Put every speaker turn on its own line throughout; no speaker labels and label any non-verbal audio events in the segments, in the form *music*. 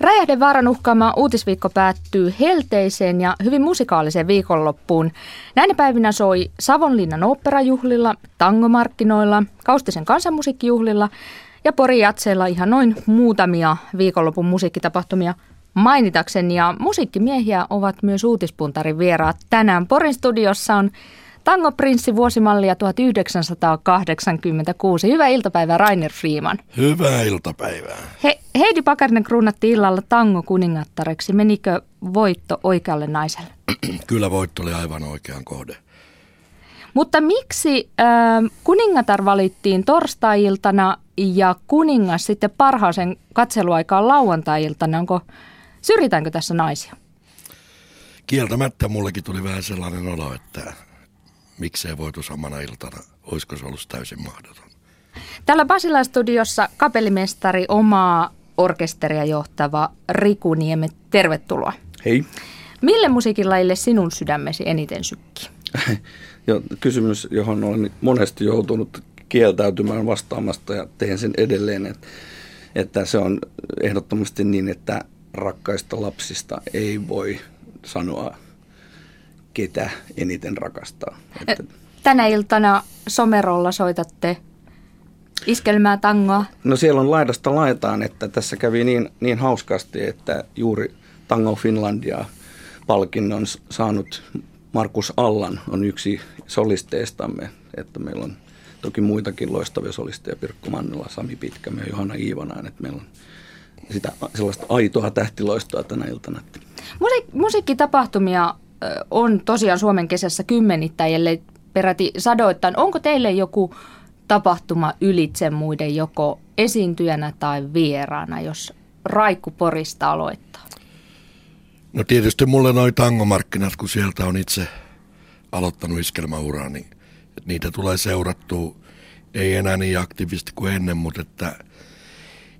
Räjähdevaaran uhkaama uutisviikko päättyy helteiseen ja hyvin musikaaliseen viikonloppuun. Näinä päivinä soi Savonlinnan oopperajuhlilla, tangomarkkinoilla, Kaustisen kansanmusiikkijuhlilla ja Pori Jatseella ihan noin muutamia viikonlopun musiikkitapahtumia mainitakseni. Ja musiikkimiehiä ovat myös uutispuntarin vieraat. Tänään Porin studiossa on Tangoprinssi vuosimallia 1986. Hyvää iltapäivää Rainer Freeman.
Hyvää iltapäivää.
He, Heidi Pakarinen kruunatti illalla tango kuningattareksi. Menikö voitto oikealle naiselle? *clears throat*
Kyllä voitto oli aivan oikean kohde.
Mutta miksi äh, kuningatar valittiin torstai-iltana ja kuningas sitten parhaaseen katseluaikaan lauantai-iltana? Onko, syrjitäänkö tässä naisia?
Kieltämättä mullekin tuli vähän sellainen olo, että miksei voitu samana iltana, olisiko se ollut täysin mahdoton.
Täällä Basilan studiossa kapellimestari omaa orkesteria johtava Riku Nieme, tervetuloa.
Hei.
Mille musiikinlajille sinun sydämesi eniten sykkii? *laughs*
jo, kysymys, johon olen monesti joutunut kieltäytymään vastaamasta ja teen sen edelleen, että, että se on ehdottomasti niin, että rakkaista lapsista ei voi sanoa ketä eniten rakastaa. Että...
Tänä iltana Somerolla soitatte iskelmää tangoa.
No siellä on laidasta laitaan, että tässä kävi niin, niin hauskasti, että juuri Tango Finlandia palkinnon saanut Markus Allan on yksi solisteistamme, että meillä on toki muitakin loistavia solisteja, Pirkko Mannela, Sami Pitkämä ja Johanna Iivanainen, että meillä on sitä sellaista aitoa tähtiloistoa tänä iltana.
Musiik- musiikkitapahtumia on tosiaan Suomen kesässä kymmenittäin, ellei peräti sadoittain. Onko teille joku tapahtuma ylitse muiden joko esiintyjänä tai vieraana, jos Raikku Porista aloittaa?
No tietysti mulle noi tangomarkkinat, kun sieltä on itse aloittanut iskelmäuraa, niin niitä tulee seurattua ei enää niin aktiivisesti kuin ennen, mutta että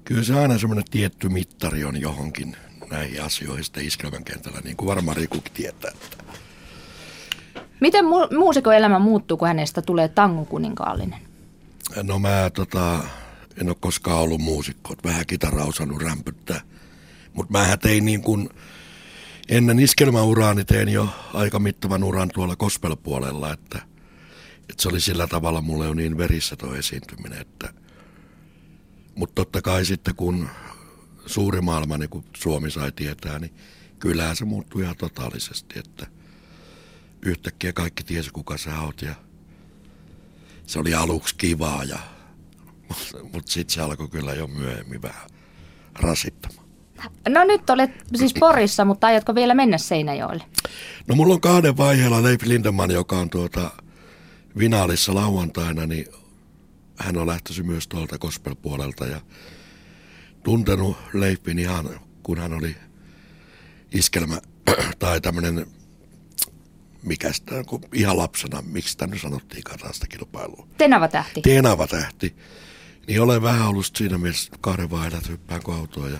kyllä se aina semmoinen tietty mittari on johonkin näihin asioihin sitten iskelmän kentällä, niin kuin varmaan Rikukin tietää. Että.
Miten mu- muusikoelämä muuttuu, kun hänestä tulee tangon kuninkaallinen?
No mä tota, en ole koskaan ollut muusikko, vähän kitaraa osannut rämpyttää. Mutta mä tein niin kuin, ennen iskelmäuraani tein jo aika mittavan uran tuolla gospel-puolella, että, että se oli sillä tavalla mulle jo niin verissä tuo esiintyminen, että mutta totta kai sitten kun suuri maailma, niin kuin Suomi sai tietää, niin kyllähän se muuttui ihan totaalisesti, että yhtäkkiä kaikki tiesi kuka sä oot ja se oli aluksi kivaa, ja, *laughs* mutta sitten se alkoi kyllä jo myöhemmin vähän rasittamaan.
No nyt olet siis Porissa, mutta aiotko vielä mennä Seinäjoelle?
No mulla on kahden vaiheella Leif Lindemann, joka on tuota Vinaalissa lauantaina, niin hän on lähtöisin myös tuolta gospel-puolelta ja tuntenut Leifin ihan, kun hän oli iskelmä *clears throat* tai tämmöinen, mikä sitä, kun ihan lapsena, miksi sitä nyt sanottiin tästä kilpailua.
Tenava tähti.
Tenava tähti. Niin olen vähän ollut siinä mielessä kahden vaihdat hyppään autoa ja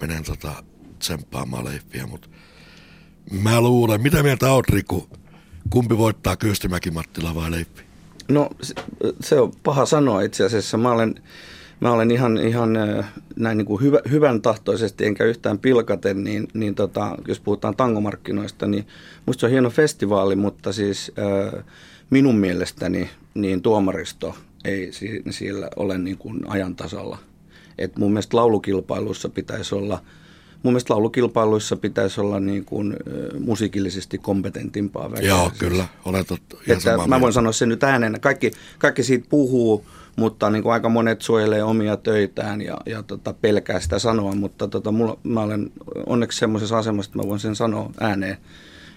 menen tota tsemppaamaan Leifiä, mutta mä luulen, mitä mieltä oot Riku, kumpi voittaa Kyöstimäki Mattila vai Leifi?
No se on paha sanoa itse asiassa. Mä olen mä olen ihan, ihan näin niin kuin hyvä, hyvän tahtoisesti, enkä yhtään pilkaten, niin, niin tota, jos puhutaan tangomarkkinoista, niin musta se on hieno festivaali, mutta siis äh, minun mielestäni niin tuomaristo ei siellä ole niin kuin ajan tasalla. Et mun mielestä laulukilpailuissa pitäisi olla mun mielestä laulukilpailuissa pitäisi olla niin kuin, äh, musiikillisesti kompetentimpaa väkeä.
Joo, siis, kyllä, olen totta.
Että mä voin sanoa sen nyt ääneen. Kaikki, kaikki siitä puhuu, mutta niin kuin aika monet suojelee omia töitään ja, ja tota, pelkää sitä sanoa, mutta tota, mulla, mä olen onneksi semmoisessa asemassa, että mä voin sen sanoa ääneen,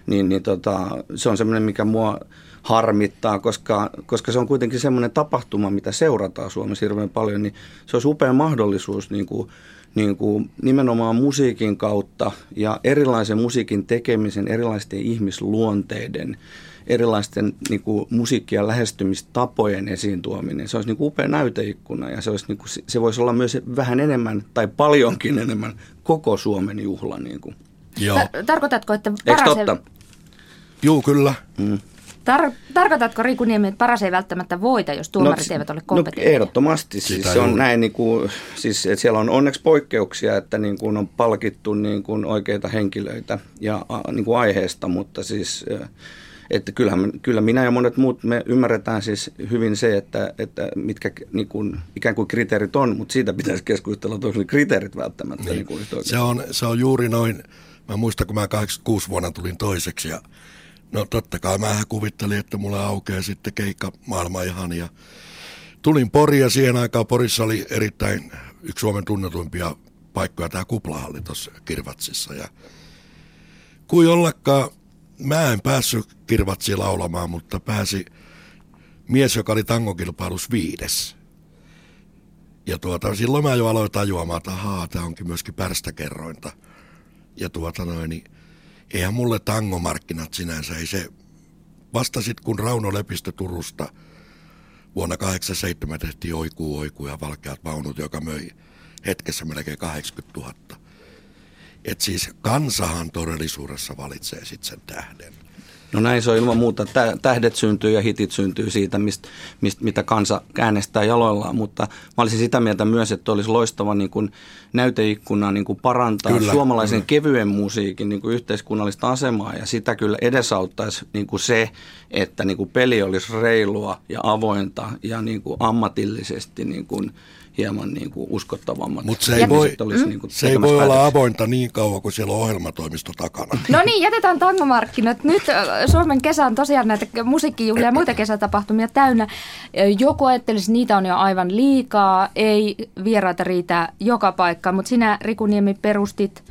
niin, niin tota, se on semmoinen, mikä mua harmittaa, koska, koska se on kuitenkin semmoinen tapahtuma, mitä seurataan Suomessa hirveän paljon, niin se olisi upea mahdollisuus niin kuin, niin kuin nimenomaan musiikin kautta ja erilaisen musiikin tekemisen, erilaisten ihmisluonteiden erilaisten niin kuin, musiikkia lähestymistapojen esiin tuominen. Se olisi niin kuin, upea näyteikkuna ja se, olisi, niin kuin, se voisi olla myös vähän enemmän tai paljonkin enemmän koko Suomen juhla. Niin kuin.
Joo.
Tarkoitatko, että
Eikö totta?
Juu, kyllä. Mm.
Tar- tarkoitatko Riku Niemi, että paras ei välttämättä voita, jos tuomarit
no,
eivät ole
no,
kompetentteja?
ehdottomasti. Siis se on näin, niin kuin, siis, että siellä on onneksi poikkeuksia, että niin kuin on palkittu niin kuin oikeita henkilöitä ja niin kuin aiheesta, mutta siis että kyllähän, kyllä minä ja monet muut me ymmärretään siis hyvin se, että, että mitkä niin kuin, ikään kuin kriteerit on, mutta siitä pitäisi keskustella, että kriteerit välttämättä. Niin. Niin kuin
se, on, se on juuri noin, mä muistan kun mä 86 vuonna tulin toiseksi ja no totta kai mä kuvittelin, että mulla aukeaa sitten keikka maailma ihan ja tulin Pori ja siihen aikaan Porissa oli erittäin yksi Suomen tunnetuimpia paikkoja tämä kuplahalli tuossa Kirvatsissa ja kuin ollakaan mä en päässyt kirvatsi laulamaan, mutta pääsi mies, joka oli tangokilpailus viides. Ja tuota, silloin mä jo aloin tajuamaan, että ahaa, tämä onkin myöskin pärstäkerrointa. Ja tuota noin, niin eihän mulle tangomarkkinat sinänsä, ei se, vasta sitten kun Rauno Lepistö Turusta vuonna 87 tehtiin Oikuu, Oikuu ja Valkeat vaunut, joka möi hetkessä melkein 80 000 että siis kansahan todellisuudessa valitsee sitten sen tähden.
No näin se on ilman muuta. Tähdet syntyy ja hitit syntyy siitä, mistä, mistä, mitä kansa äänestää jaloillaan, mutta mä olisin sitä mieltä myös, että olisi loistava niin kuin näyteikkuna niin kuin parantaa kyllä, suomalaisen kyllä. kevyen musiikin niin kuin yhteiskunnallista asemaa ja sitä kyllä edesauttaisi niin kuin se, että niin kuin peli olisi reilua ja avointa ja niin kuin ammatillisesti niin kuin hieman niin kuin uskottavammat.
Mutta se ei, voi, olisi, mm. niin kuin se ei voi olla avointa niin kauan kuin siellä on ohjelmatoimisto takana. *laughs*
No niin, jätetään tangomarkkinat. Nyt Suomen kesä on tosiaan näitä musiikkijuhlia ja muita kesätapahtumia täynnä. Joku ajattelisi, että niitä on jo aivan liikaa, ei vieraita riitä joka paikka, mutta sinä Riku Niemi perustit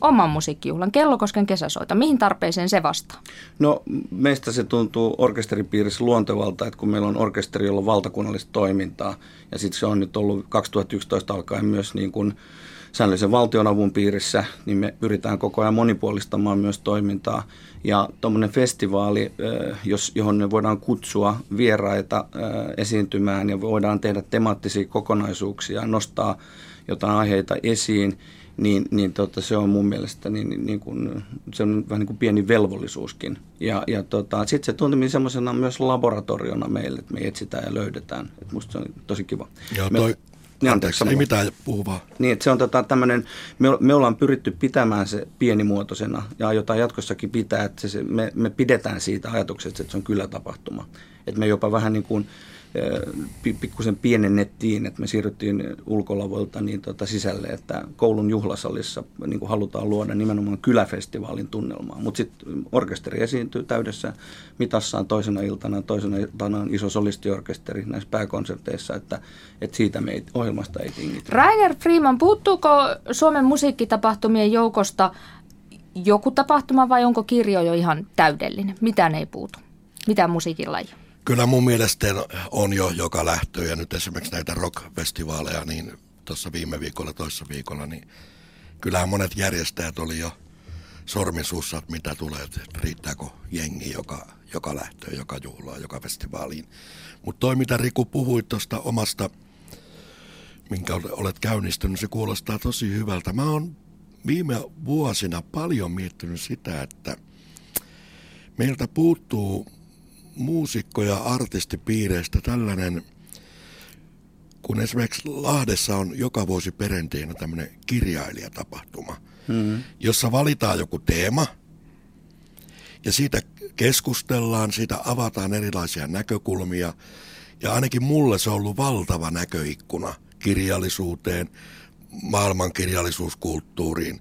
oman musiikkijuhlan, Kellokosken kesäsoita. Mihin tarpeeseen se vastaa?
No meistä se tuntuu orkesteripiirissä luontevalta, että kun meillä on orkesteri, jolla on valtakunnallista toimintaa, ja sitten se on nyt ollut 2011 alkaen myös niin kuin säännöllisen valtionavun piirissä, niin me pyritään koko ajan monipuolistamaan myös toimintaa. Ja tuommoinen festivaali, jos, johon me voidaan kutsua vieraita esiintymään ja voidaan tehdä temaattisia kokonaisuuksia, nostaa jotain aiheita esiin, niin, niin tota, se on mun mielestä niin, niin, niin kuin, se on vähän niin kuin pieni velvollisuuskin. Ja, ja tota, sitten se tuntuu semmoisena myös laboratoriona meille, että me etsitään ja löydetään. Et musta se on tosi kiva.
Joo, toi, niin, anteeksi, ei mitään, puhu vaan.
Niin, että se on tota, tämmöinen, me, me ollaan pyritty pitämään se pienimuotoisena ja aiotaan jatkossakin pitää, että se, me, me pidetään siitä ajatuksesta, että se on kyllä tapahtuma. Että me jopa vähän niin kuin pikkusen pienennettiin, että me siirryttiin ulkolavoilta niin tota sisälle, että koulun juhlasalissa niin halutaan luoda nimenomaan kyläfestivaalin tunnelmaa. Mutta sitten orkesteri esiintyy täydessä mitassaan toisena iltana, toisena iltana on iso solistiorkesteri näissä pääkonserteissa, että, että siitä me ei, ohjelmasta ei tingitä.
Rainer Freeman, puuttuuko Suomen musiikkitapahtumien joukosta joku tapahtuma vai onko kirjo jo ihan täydellinen? Mitään ei puutu. Mitään musiikin?
Kyllä mun mielestä on jo joka lähtö ja nyt esimerkiksi näitä rock-festivaaleja, niin tuossa viime viikolla, toissa viikolla, niin kyllähän monet järjestäjät oli jo sormisuussa, että mitä tulee, että riittääkö jengi joka, joka lähtöön, joka juhlaan, joka festivaaliin. Mutta toi, mitä Riku puhui tuosta omasta, minkä olet käynnistynyt, se kuulostaa tosi hyvältä. Mä oon viime vuosina paljon miettinyt sitä, että meiltä puuttuu muusikko- ja artistipiireistä tällainen, kun esimerkiksi Lahdessa on joka vuosi perinteenä tämmöinen kirjailijatapahtuma, mm-hmm. jossa valitaan joku teema ja siitä keskustellaan, siitä avataan erilaisia näkökulmia ja ainakin mulle se on ollut valtava näköikkuna kirjallisuuteen, maailmankirjallisuuskulttuuriin,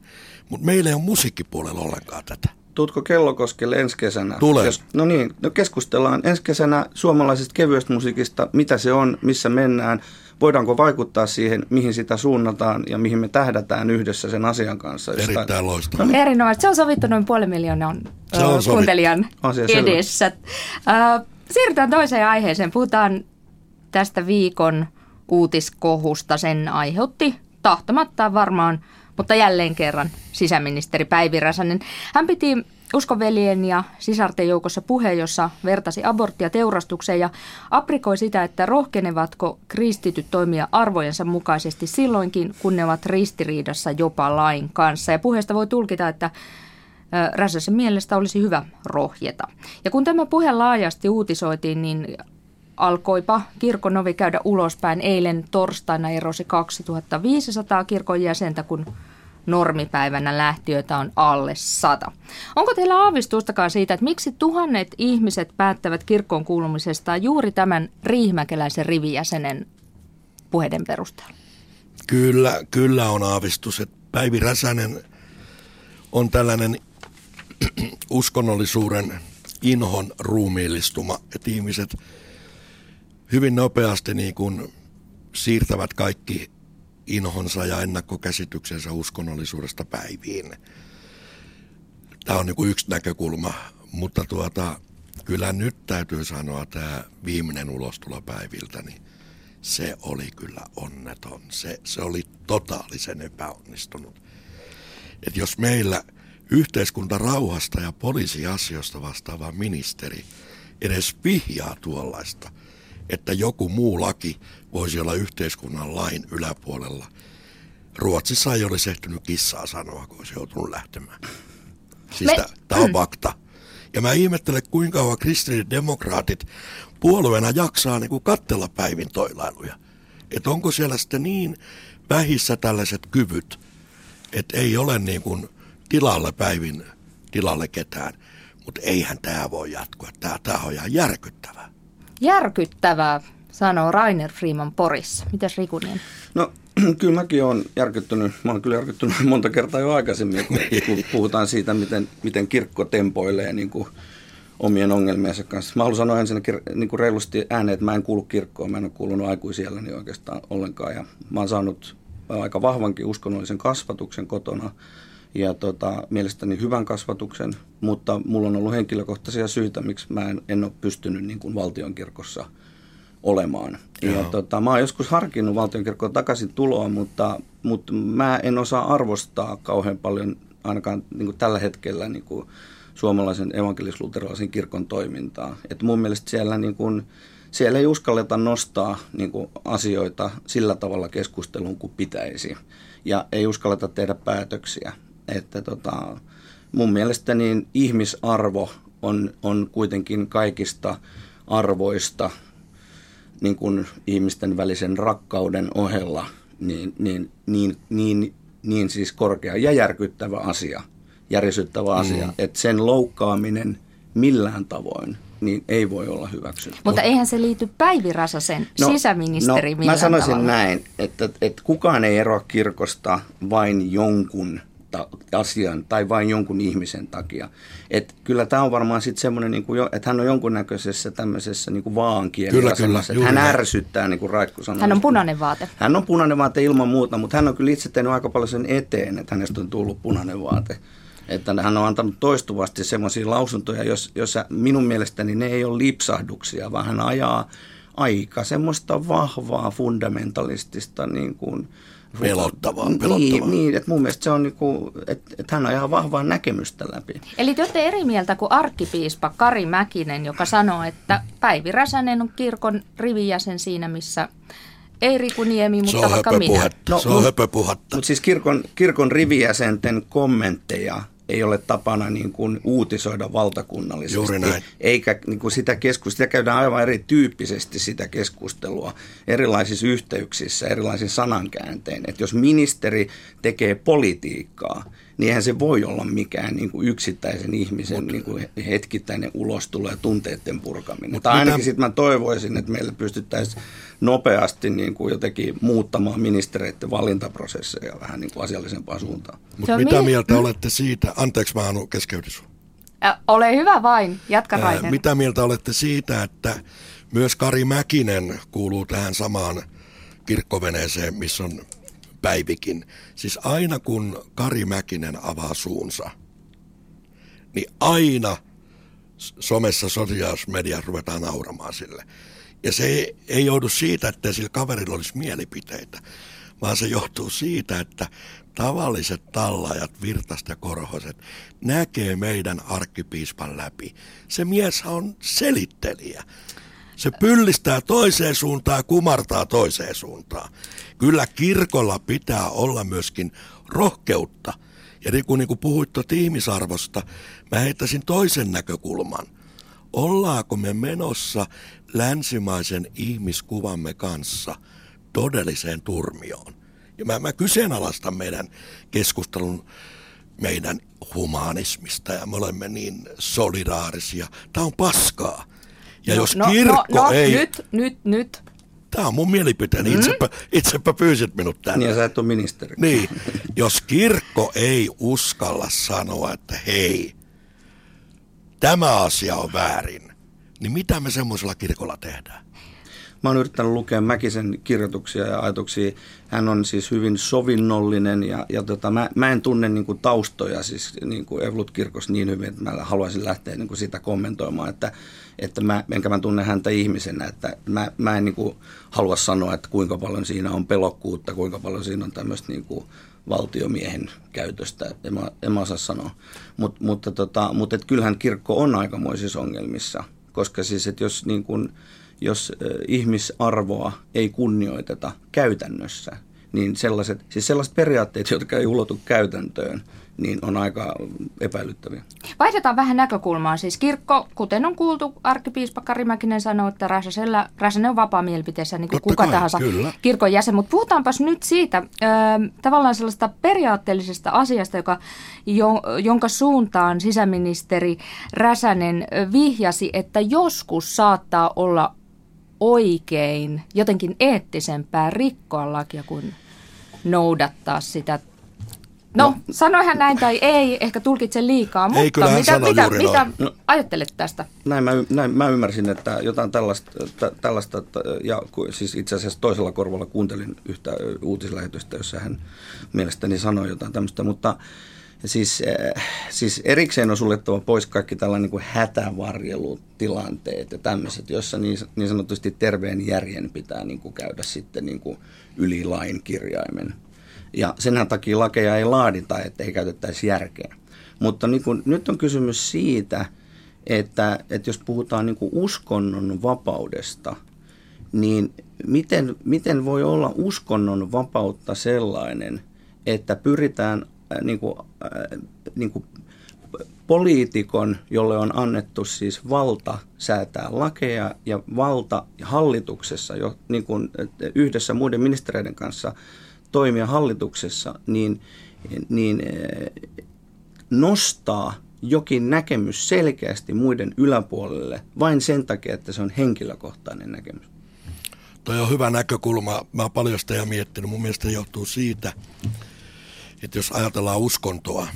mutta meillä ei ole musiikkipuolella ollenkaan tätä.
Tuutko Kellokoskelle ensi kesänä?
Tulee. Kes-
no niin, no keskustellaan ensi kesänä suomalaisesta kevyestä musiikista, mitä se on, missä mennään, voidaanko vaikuttaa siihen, mihin sitä suunnataan ja mihin me tähdätään yhdessä sen asian kanssa.
Erittäin loistavaa. No
niin. Erinomaisesti. Se on sovittu noin puolen miljoonan kuuntelijan Asia edessä. Uh, siirrytään toiseen aiheeseen. Puhutaan tästä viikon uutiskohusta. Sen aiheutti tahtomattaan varmaan – mutta jälleen kerran sisäministeri Päivi Räsänen. Hän piti uskoveljen ja sisarten joukossa puheen, jossa vertasi aborttia teurastukseen ja aprikoi sitä, että rohkenevatko kristityt toimia arvojensa mukaisesti silloinkin, kun ne ovat ristiriidassa jopa lain kanssa. Ja puheesta voi tulkita, että Räsäsen mielestä olisi hyvä rohjeta. Ja kun tämä puhe laajasti uutisoitiin, niin alkoipa kirkon ovi käydä ulospäin. Eilen torstaina erosi 2500 kirkon jäsentä, kun normipäivänä lähtiöitä on alle sata. Onko teillä aavistustakaan siitä, että miksi tuhannet ihmiset päättävät kirkkoon kuulumisesta juuri tämän riihmäkeläisen rivijäsenen puheiden perusteella?
Kyllä, kyllä on aavistus, että Päivi Räsänen on tällainen *clears throat* uskonnollisuuden inhon ruumiillistuma, että ihmiset hyvin nopeasti niin kuin siirtävät kaikki inhonsa ja ennakkokäsityksensä uskonnollisuudesta päiviin. Tämä on niin kuin yksi näkökulma, mutta tuota, kyllä nyt täytyy sanoa tämä viimeinen ulostulo päiviltä, niin se oli kyllä onneton. Se, se oli totaalisen epäonnistunut. Et jos meillä yhteiskunta rauhasta ja poliisiasioista vastaava ministeri edes vihjaa tuollaista, että joku muu laki voisi olla yhteiskunnan lain yläpuolella. Ruotsissa ei olisi ehtinyt kissaa sanoa, kun olisi joutunut lähtemään. Siis Me... tämä on fakta. Ja mä ihmettelen, kuinka kauan kristillisdemokraatit puolueena jaksaa niin kuin kattella päivin toilailuja. Että onko siellä sitten niin vähissä tällaiset kyvyt, että ei ole niin kuin tilalle päivin tilalle ketään. Mutta eihän tämä voi jatkua. Tämä, tämä on ihan järkyttävää.
Järkyttävää, sanoo Rainer Freeman Porissa. Mitäs Rikunen?
No *clears throat* kyllä mäkin olen järkyttynyt. Mä olen kyllä järkyttynyt *laughs* monta kertaa jo aikaisemmin, kun, *laughs* kun puhutaan siitä, miten, miten kirkko tempoilee niin kuin omien ongelmiensa kanssa. Mä haluan sanoa ensinnäkin niin kuin reilusti ääneen, että mä en kuulu kirkkoon, mä en ole kuulunut aikuisiellä niin oikeastaan ollenkaan. Ja mä oon saanut aika vahvankin uskonnollisen kasvatuksen kotona ja tota, mielestäni hyvän kasvatuksen, mutta mulla on ollut henkilökohtaisia syitä, miksi mä en, en ole pystynyt niin kuin valtionkirkossa olemaan. Joo. Ja tota, mä oon joskus harkinnut valtionkirkkoon takaisin tuloa, mutta, mutta mä en osaa arvostaa kauhean paljon ainakaan niin kuin tällä hetkellä niin kuin suomalaisen evankelis-luterilaisen kirkon toimintaa. Et mun mielestä siellä, niin kuin, siellä ei uskalleta nostaa niin kuin, asioita sillä tavalla keskusteluun kuin pitäisi. Ja ei uskalleta tehdä päätöksiä. Että tota, mun mielestä niin ihmisarvo on, on kuitenkin kaikista arvoista niin kuin ihmisten välisen rakkauden ohella niin, niin, niin, niin, niin siis korkea ja järkyttävä asia, järisyttävä asia, mm. että sen loukkaaminen millään tavoin niin ei voi olla hyväksytty.
Mutta eihän se liity Päivi Rasasen no, sisäministeri
no, Mä sanoisin tavalla. näin, että, että kukaan ei eroa kirkosta vain jonkun ta- asian tai vain jonkun ihmisen takia. Et kyllä tämä on varmaan sitten semmoinen, niin että hän on jonkunnäköisessä tämmöisessä niin kyllä. Hän ärsyttää, niin kuin Raikku sanoi.
Hän on punainen vaate.
Hän on punainen vaate ilman muuta, mutta hän on kyllä itse tehnyt aika paljon sen eteen, että hänestä on tullut punainen vaate. Että hän on antanut toistuvasti semmoisia lausuntoja, jos, jossa minun mielestäni ne ei ole lipsahduksia, vaan hän ajaa aika semmoista vahvaa fundamentalistista niin kuin,
Pelottavaa,
pelottavaa. Niin, niin että mun mielestä se on, niinku, että, että hän on ihan vahvaa näkemystä läpi.
Eli te olette eri mieltä kuin arkkipiispa Kari Mäkinen, joka sanoo, että Päivi Räsänen on kirkon rivijäsen siinä, missä ei Riku Niemi, mutta
se
vaikka minä.
No, se on höpöpuhatta.
Mutta siis kirkon, kirkon rivijäsenten kommentteja ei ole tapana niin kuin uutisoida valtakunnallisesti.
Juuri näin.
Eikä niin kuin sitä keskustelua, sitä käydään aivan erityyppisesti sitä keskustelua erilaisissa yhteyksissä, erilaisissa sanankääntein. Että jos ministeri tekee politiikkaa, niin eihän se voi olla mikään niin kuin yksittäisen ihmisen Mut, niin kuin hetkittäinen ulostulo ja tunteiden purkaminen. Tai ainakin sitten mä toivoisin, että meillä pystyttäisiin nopeasti niin kuin jotenkin muuttamaan ministereiden valintaprosesseja vähän niin kuin asiallisempaan suuntaan.
Mutta mitä mieltä olette siitä, anteeksi mä Anu keskeytys.
ole hyvä vain, jatka Rainer.
Mitä mieltä olette siitä, että myös Kari Mäkinen kuuluu tähän samaan kirkkoveneeseen, missä on Päivikin. Siis aina kun Kari Mäkinen avaa suunsa, niin aina somessa, sosiaalisessa mediassa ruvetaan nauramaan sille. Ja se ei, ei joudu siitä, että sillä kaverilla olisi mielipiteitä, vaan se johtuu siitä, että tavalliset tallajat, virtast ja korhoset, näkee meidän arkkipiispan läpi. Se mies on selittelijä. Se pyllistää toiseen suuntaan ja kumartaa toiseen suuntaan. Kyllä kirkolla pitää olla myöskin rohkeutta Ja niin kun, niin kun puhuit tuota ihmisarvosta, mä heittäisin toisen näkökulman. Ollaanko me menossa länsimaisen ihmiskuvamme kanssa todelliseen turmioon? Ja mä, mä kyseenalaistan meidän keskustelun meidän humanismista ja me olemme niin solidaarisia. Tämä on paskaa. Ja
no,
jos
no,
kirkko
no, no,
ei...
Nyt, nyt, nyt.
Tämä on mun mielipiteeni. Mm? Itsepä, itsepä pyysit minut tänne.
Niin ja sä et ole ministeri.
Niin, jos kirkko ei uskalla sanoa, että hei, tämä asia on väärin, niin mitä me semmoisella kirkolla tehdään?
Mä oon yrittänyt lukea Mäkisen kirjoituksia ja ajatuksia. Hän on siis hyvin sovinnollinen ja, ja tota, mä, mä, en tunne niin kuin taustoja siis niin kuin Evlut kirkos niin hyvin, että mä haluaisin lähteä niin kuin sitä kommentoimaan, että, että mä, enkä mä tunne häntä ihmisenä, että mä, mä en niin kuin halua sanoa, että kuinka paljon siinä on pelokkuutta, kuinka paljon siinä on tämmöistä niin kuin valtiomiehen käytöstä, en mä, en mä osaa sanoa. Mut, mutta tota, mutta et kyllähän kirkko on aikamoisissa ongelmissa, koska siis, että jos niin jos ihmisarvoa ei kunnioiteta käytännössä, niin sellaiset, siis sellaiset periaatteet, jotka ei ulotu käytäntöön, niin on aika epäilyttäviä.
Vaihdetaan vähän näkökulmaa. Siis kirkko, kuten on kuultu, arkkipiispa Kari Mäkinen sanoi, että Räsäsellä, Räsänen on vapaa mielipiteessä niin kuin kuka kai, tahansa kyllä. kirkon jäsen. Mutta puhutaanpas nyt siitä äh, tavallaan sellaista periaatteellisesta asiasta, joka, jo, jonka suuntaan sisäministeri Räsänen vihjasi, että joskus saattaa olla oikein, jotenkin eettisempää rikkoa lakia kuin noudattaa sitä. No, no sanoihan näin tai ei, ehkä tulkitse liikaa,
ei,
mutta mitä, mitä, mitä no, ajattelet tästä?
Näin mä, näin mä ymmärsin, että jotain tällaista, tällaista ja siis itse asiassa toisella korvalla kuuntelin yhtä uutislähetystä, jossa hän mielestäni sanoi jotain tämmöistä, mutta Siis, äh, siis erikseen on suljettava pois kaikki tällainen niin kuin hätävarjelutilanteet ja tämmöiset, joissa niin, niin sanotusti terveen järjen pitää niin kuin käydä sitten niin kuin yli lain kirjaimen. Ja senhän takia lakeja ei laadita, että ei käytettäisi järkeä. Mutta niin kuin, nyt on kysymys siitä, että, että jos puhutaan niin kuin uskonnon vapaudesta, niin miten, miten voi olla uskonnon vapautta sellainen, että pyritään niin kuin, äh, niin kuin poliitikon, jolle on annettu siis valta säätää lakeja ja valta hallituksessa, jo, niin kuin yhdessä muiden ministereiden kanssa toimia hallituksessa, niin, niin äh, nostaa jokin näkemys selkeästi muiden yläpuolelle vain sen takia, että se on henkilökohtainen näkemys.
Toi on hyvä näkökulma. Mä oon paljon sitä miettinyt. Mun mielestä johtuu siitä, että jos ajatellaan uskontoa,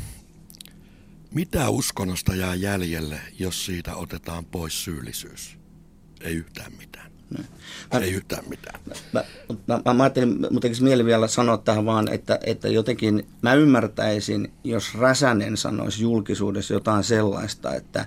mitä uskonnosta jää jäljelle, jos siitä otetaan pois syyllisyys? Ei yhtään mitään. Mä, Ei yhtään mitään.
Mä, mä, mä, mä ajattelin, mutta mieli vielä sanoa tähän vaan, että, että jotenkin mä ymmärtäisin, jos Räsänen sanoisi julkisuudessa jotain sellaista, että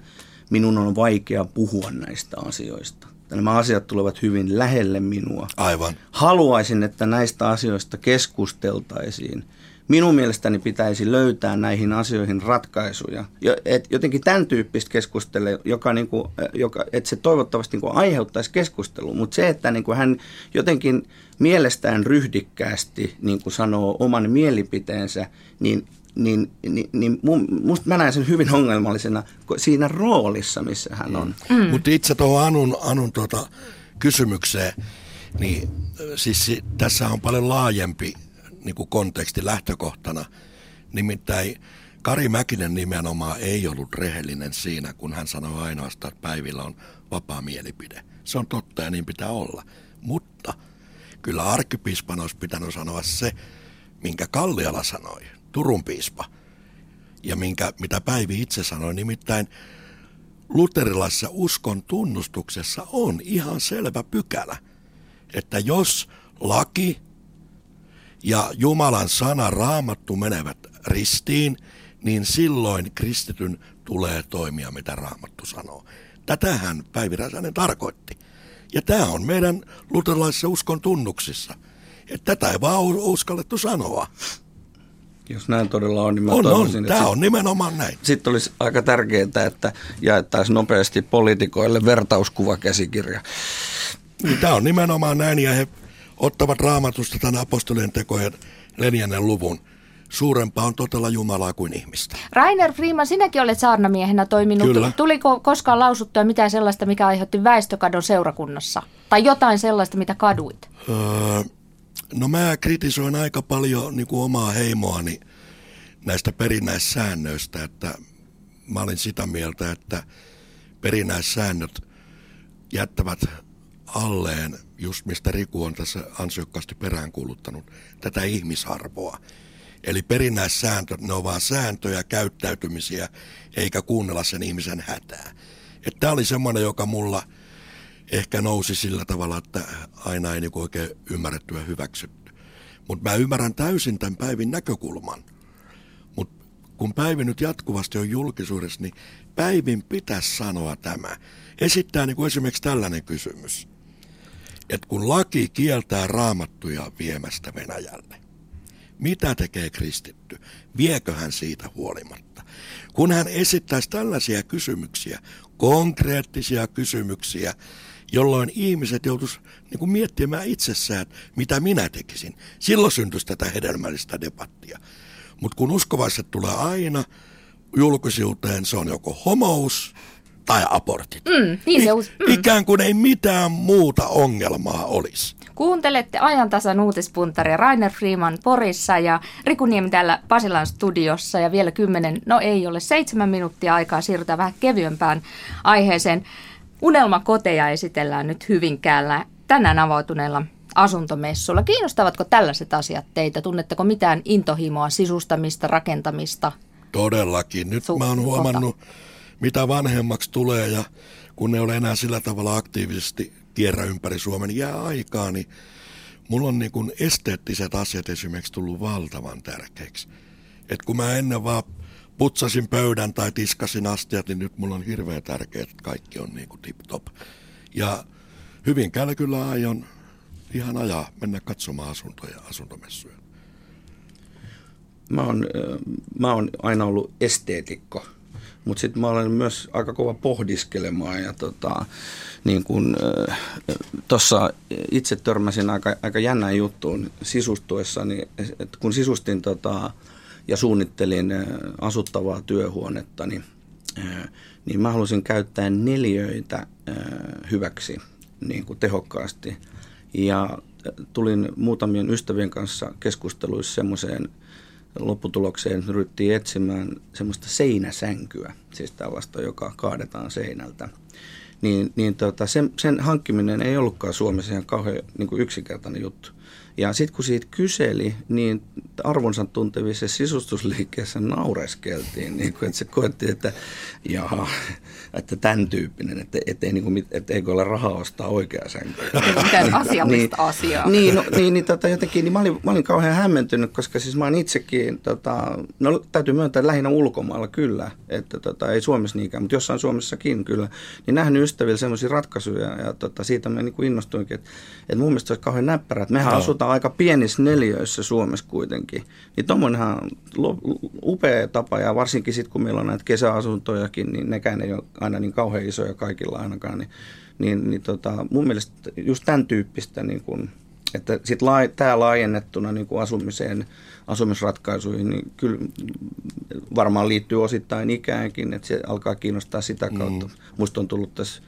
minun on vaikea puhua näistä asioista. Nämä asiat tulevat hyvin lähelle minua.
Aivan.
Haluaisin, että näistä asioista keskusteltaisiin – minun mielestäni pitäisi löytää näihin asioihin ratkaisuja. Et jotenkin tämän tyyppistä keskustelua, joka, niin kuin, joka että se toivottavasti niin kuin aiheuttaisi keskustelua, mutta se, että niin kuin hän jotenkin mielestään ryhdikkäästi niin kuin sanoo oman mielipiteensä, niin niin, niin, niin musta mä näen sen hyvin ongelmallisena siinä roolissa, missä hän on.
Mm. Mutta itse tuohon Anun, Anun tuota kysymykseen, niin siis tässä on paljon laajempi niin kuin konteksti lähtökohtana. Nimittäin Kari Mäkinen nimenomaan ei ollut rehellinen siinä, kun hän sanoi ainoastaan, että päivillä on vapaa mielipide. Se on totta ja niin pitää olla. Mutta kyllä arkkipiispan olisi pitänyt sanoa se, minkä Kalliala sanoi, Turun piispa. Ja minkä, mitä Päivi itse sanoi, nimittäin luterilaisessa uskon tunnustuksessa on ihan selvä pykälä, että jos laki ja Jumalan sana raamattu menevät ristiin, niin silloin kristityn tulee toimia, mitä raamattu sanoo. Tätähän Päivi Räsänen tarkoitti. Ja tämä on meidän luterilaisissa uskon tunnuksissa. Että tätä ei vaan uskallettu sanoa.
Jos näin todella on, niin mä
on, on. Tämä sit, on nimenomaan näin.
Sitten olisi aika tärkeää, että jaettaisiin nopeasti poliitikoille vertauskuvakäsikirja.
Tämä on nimenomaan näin, ja he ottavat raamatusta tämän apostolien tekojen neljännen luvun. Suurempaa on totella Jumalaa kuin ihmistä.
Rainer Freeman, sinäkin olet saarnamiehenä toiminut.
Kyllä.
Tuliko koskaan lausuttua mitään sellaista, mikä aiheutti väestökadon seurakunnassa? Tai jotain sellaista, mitä kaduit?
Öö, no mä kritisoin aika paljon niin kuin omaa heimoani näistä perinnäissäännöistä, että mä olin sitä mieltä, että perinnäissäännöt jättävät alleen, just mistä Riku on tässä ansiokkaasti peräänkuuluttanut, tätä ihmisarvoa. Eli perinnäissääntö, ne on vaan sääntöjä, käyttäytymisiä, eikä kuunnella sen ihmisen hätää. Tämä oli semmoinen, joka mulla ehkä nousi sillä tavalla, että aina ei niinku oikein ymmärretty ja hyväksytty. Mutta mä ymmärrän täysin tämän Päivin näkökulman. Mutta kun Päivi nyt jatkuvasti on julkisuudessa, niin Päivin pitäisi sanoa tämä. Esittää niinku esimerkiksi tällainen kysymys – että kun laki kieltää raamattuja viemästä Venäjälle, mitä tekee kristitty? Viekö hän siitä huolimatta? Kun hän esittäisi tällaisia kysymyksiä, konkreettisia kysymyksiä, jolloin ihmiset joutuisi niin miettimään itsessään, mitä minä tekisin. Silloin syntyisi tätä hedelmällistä debattia. Mutta kun uskovaiset tulee aina julkisuuteen, se on joko homous tai abortit.
Mm, niin se us-
mm. Ikään kuin ei mitään muuta ongelmaa olisi.
Kuuntelette ajantasan uutispuntaria Rainer Freeman Porissa ja Riku Niemi täällä Pasilan studiossa ja vielä kymmenen, no ei ole seitsemän minuuttia aikaa, siirrytään vähän kevyempään aiheeseen. Unelmakoteja esitellään nyt Hyvinkäällä tänään avautuneella asuntomessulla. Kiinnostavatko tällaiset asiat teitä? Tunnetteko mitään intohimoa, sisustamista, rakentamista?
Todellakin. Nyt Su- mä oon huomannut, mitä vanhemmaksi tulee ja kun ne ole enää sillä tavalla aktiivisesti kierrä ympäri Suomen, niin jää aikaa, niin mulla on niin kuin esteettiset asiat esimerkiksi tullut valtavan tärkeiksi. Et kun mä ennen vaan putsasin pöydän tai tiskasin astiat, niin nyt mulla on hirveän tärkeää, että kaikki on niin kuin tip-top. Ja hyvin kyllä aion ihan ajaa, mennä katsomaan asuntoja, asuntomessuja.
Mä oon, mä oon aina ollut esteetikko mutta sitten mä olen myös aika kova pohdiskelemaan ja tota, niin kun, äh, tossa itse törmäsin aika, aika jännään juttuun sisustuessani, niin että kun sisustin tota, ja suunnittelin asuttavaa työhuonetta, niin, äh, niin mä halusin käyttää neljöitä äh, hyväksi niin kuin tehokkaasti. Ja tulin muutamien ystävien kanssa keskusteluissa semmoiseen – lopputulokseen ryhdyttiin etsimään semmoista seinäsänkyä, siis tällaista, joka kaadetaan seinältä. Niin, niin tota, sen, sen hankkiminen ei ollutkaan Suomessa ihan kauhean niin kuin yksinkertainen juttu. Ja sitten kun siitä kyseli, niin arvonsa tuntevissa sisustusliikkeessä naureskeltiin, niin kun että se koettiin, että jaha, että tämän tyyppinen, että, ettei, niin kuin, etteikö ole rahaa ostaa oikea sänkö. *laughs*
Mitään asiallista
niin,
asiaa.
Niin, no, niin, niin tota, jotenkin niin mä, olin, mä olin kauhean hämmentynyt, koska siis mä olen itsekin, tota, no täytyy myöntää lähinnä ulkomailla kyllä, että tota, ei Suomessa niinkään, mutta jossain Suomessakin kyllä, niin nähnyt ystävillä sellaisia ratkaisuja ja tota, siitä mä niin innostuinkin, että, että mun mielestä se olisi kauhean näppärä, että mehän no. asutaan aika pienissä neljöissä Suomessa kuitenkin, niin tuommoinenhan on upea tapa ja varsinkin sitten kun meillä on näitä kesäasuntojakin, niin nekään ei ole aina niin kauhean isoja kaikilla ainakaan, niin, niin, niin tota, mun mielestä just tämän tyyppistä niin kun, että sit laaj, tämä laajennettuna niin kuin asumiseen, asumisratkaisuihin, niin kyllä varmaan liittyy osittain ikäänkin, että se alkaa kiinnostaa sitä mm. kautta. Mm. Musta on tullut tässä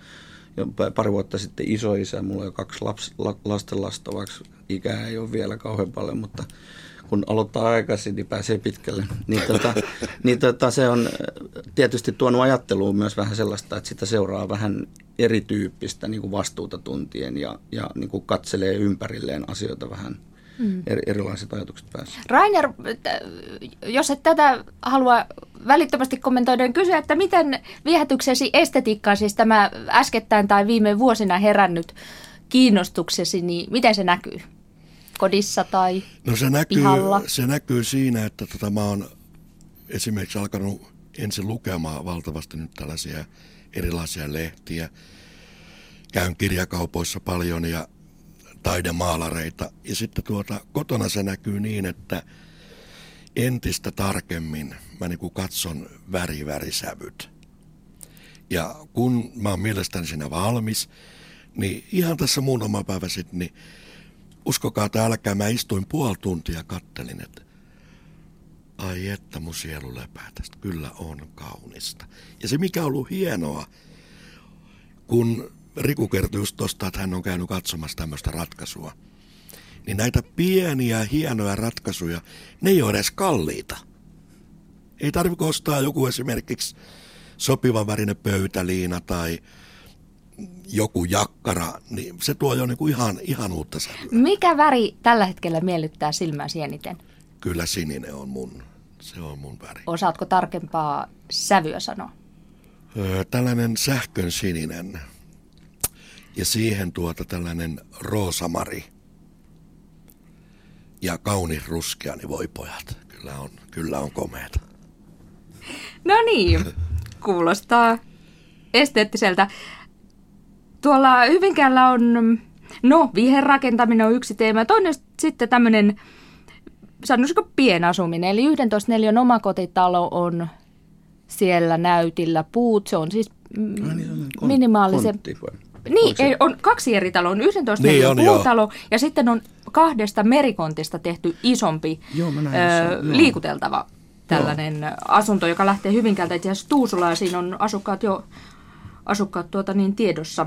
pari vuotta sitten isoisä, mulla on jo kaksi lapsi, la, lastenlasta, vaikka ikää ei ole vielä kauhean paljon, mutta kun aloittaa aikaisin, niin pääsee pitkälle. Niin, tota, *laughs* niin tota, se on äh, tietysti tuonut ajatteluun myös vähän sellaista, että sitä seuraa vähän erityyppistä niin kuin vastuuta tuntien ja, ja niin kuin katselee ympärilleen asioita vähän mm. eri, erilaiset ajatukset päässä.
Rainer, jos et tätä halua välittömästi kommentoida, niin kysyä, että miten viehätyksesi estetiikkaa, siis tämä äskettäin tai viime vuosina herännyt kiinnostuksesi, niin miten se näkyy? kodissa tai
No se näkyy,
pihalla.
se näkyy siinä, että tota, mä oon esimerkiksi alkanut ensin lukemaan valtavasti nyt tällaisia erilaisia lehtiä. Käyn kirjakaupoissa paljon ja taidemaalareita. Ja sitten tuota, kotona se näkyy niin, että entistä tarkemmin mä niinku katson värivärisävyt. Ja kun mä oon mielestäni siinä valmis, niin ihan tässä muutama päivä sitten, niin uskokaa tai älkää, mä istuin puoli tuntia kattelin, että ai että mun sielu lepää tästä, kyllä on kaunista. Ja se mikä on ollut hienoa, kun Riku kertoi just tosta, että hän on käynyt katsomassa tämmöistä ratkaisua, niin näitä pieniä hienoja ratkaisuja, ne ei ole edes kalliita. Ei tarvitse ostaa joku esimerkiksi sopivan värinen pöytäliina tai joku jakkara, niin se tuo jo niinku ihan, ihan uutta sävyä.
Mikä väri tällä hetkellä miellyttää silmäsi eniten?
Kyllä sininen on mun, se on mun väri.
Osaatko tarkempaa sävyä sanoa?
Öö, tällainen sähkön sininen ja siihen tuota tällainen roosamari ja kaunis ruskea, niin voi pojat, kyllä on, kyllä on komeeta.
No niin, kuulostaa esteettiseltä. Tuolla Hyvinkäällä on, no viherrakentaminen on yksi teema. Toinen sitten tämmöinen, sanoisiko pienasuminen, eli 11 neliön omakotitalo on siellä näytillä. Puut, se on siis
Ai niin, on kon-
minimaalisen...
kontti?
Niin, ei, on kaksi eri taloa. On 11
Niin on, joo.
puutalo ja sitten on kahdesta merikontista tehty isompi
Joo, näin
ö,
jossain, joo.
liikuteltava tällainen asunto, joka lähtee Hyvinkäältä itse asiassa Tuusulaan. Siinä on asukkaat jo asukkaat tuota niin tiedossa.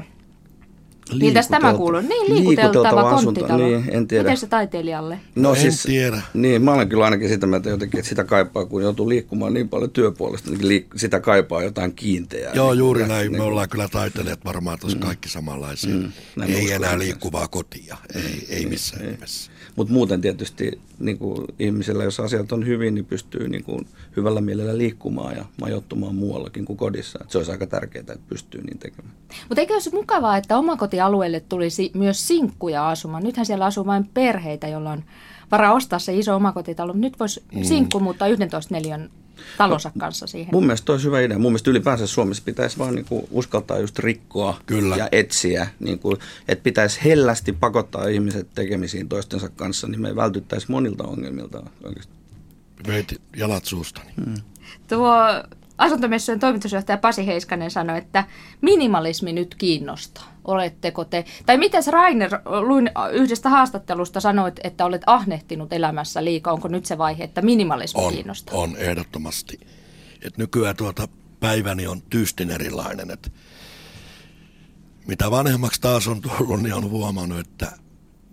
Miltäs tämä
Liikutelta-
kuuluu? Niin, liikuteltava
asunto.
konttitalo.
Niin, en tiedä.
Miten se taiteilijalle?
No
En tiedä.
Niin, mä olen kyllä ainakin sitä mieltä jotenkin, että sitä kaipaa, kun joutuu liikkumaan niin paljon työpuolesta, niin liik- sitä kaipaa jotain kiinteää.
Joo,
Niin,
juuri näin.
niin
Me ollaan kyllä taiteilijat varmaan tuossa kaikki samanlaisia.
Mm, näin
Ei enää liikkuvaa kotia. Ei, ei missään nimessä.
Mutta muuten tietysti niin kuin ihmisellä, jos asiat on hyvin, niin pystyy niin kuin hyvällä mielellä liikkumaan ja majoittumaan muuallakin kuin kodissa. Et se olisi aika tärkeää, että pystyy niin tekemään.
Mutta eikö olisi mukavaa, että omakotialueelle tulisi myös sinkkuja asumaan? Nythän siellä asuu vain perheitä, joilla on varaa ostaa se iso omakotitalo. Nyt voisi mm. sinkku muuttaa 11 neliön talonsa kanssa siihen.
Mun mielestä olisi hyvä idea. Mun mielestä ylipäänsä Suomessa pitäisi vaan niin kuin uskaltaa just rikkoa
Kyllä.
ja etsiä. Niin kuin, että pitäisi hellästi pakottaa ihmiset tekemisiin toistensa kanssa, niin me vältyttäisiin monilta ongelmilta oikeasti.
Veit jalat suustani.
Mm.
Tuo asuntomessujen toimitusjohtaja Pasi Heiskanen sanoi, että minimalismi nyt kiinnostaa. Oletteko te, tai mitäs Rainer, luin yhdestä haastattelusta, sanoit, että olet ahnehtinut elämässä liikaa. Onko nyt se vaihe, että minimalismi
On,
kiinnostaa?
on ehdottomasti. Et nykyään tuota päiväni on tyystin erilainen. Et mitä vanhemmaksi taas on tullut, niin on huomannut, että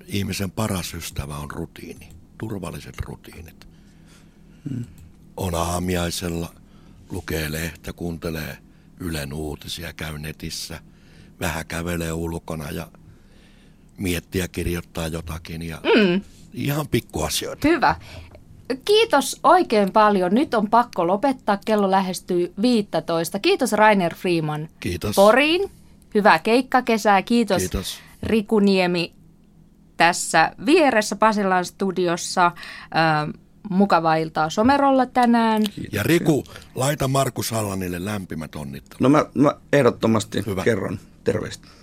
ihmisen paras ystävä on rutiini. Turvalliset rutiinit. On aamiaisella, lukee lehtä, kuuntelee Ylen uutisia, käy netissä, vähän kävelee ulkona ja miettiä ja kirjoittaa jotakin. Ja mm. Ihan pikkuasioita.
Hyvä. Kiitos oikein paljon. Nyt on pakko lopettaa. Kello lähestyy 15. Kiitos Rainer Freeman
Kiitos.
Poriin. Hyvää keikkakesää. Kiitos,
Kiitos.
Riku Niemi tässä vieressä Pasilan studiossa. Mukavaa iltaa Somerolla tänään.
Ja Riku, laita Markus Hallanille lämpimät onnittelut.
No mä, mä ehdottomasti
Hyvä.
kerron Terve. Resto.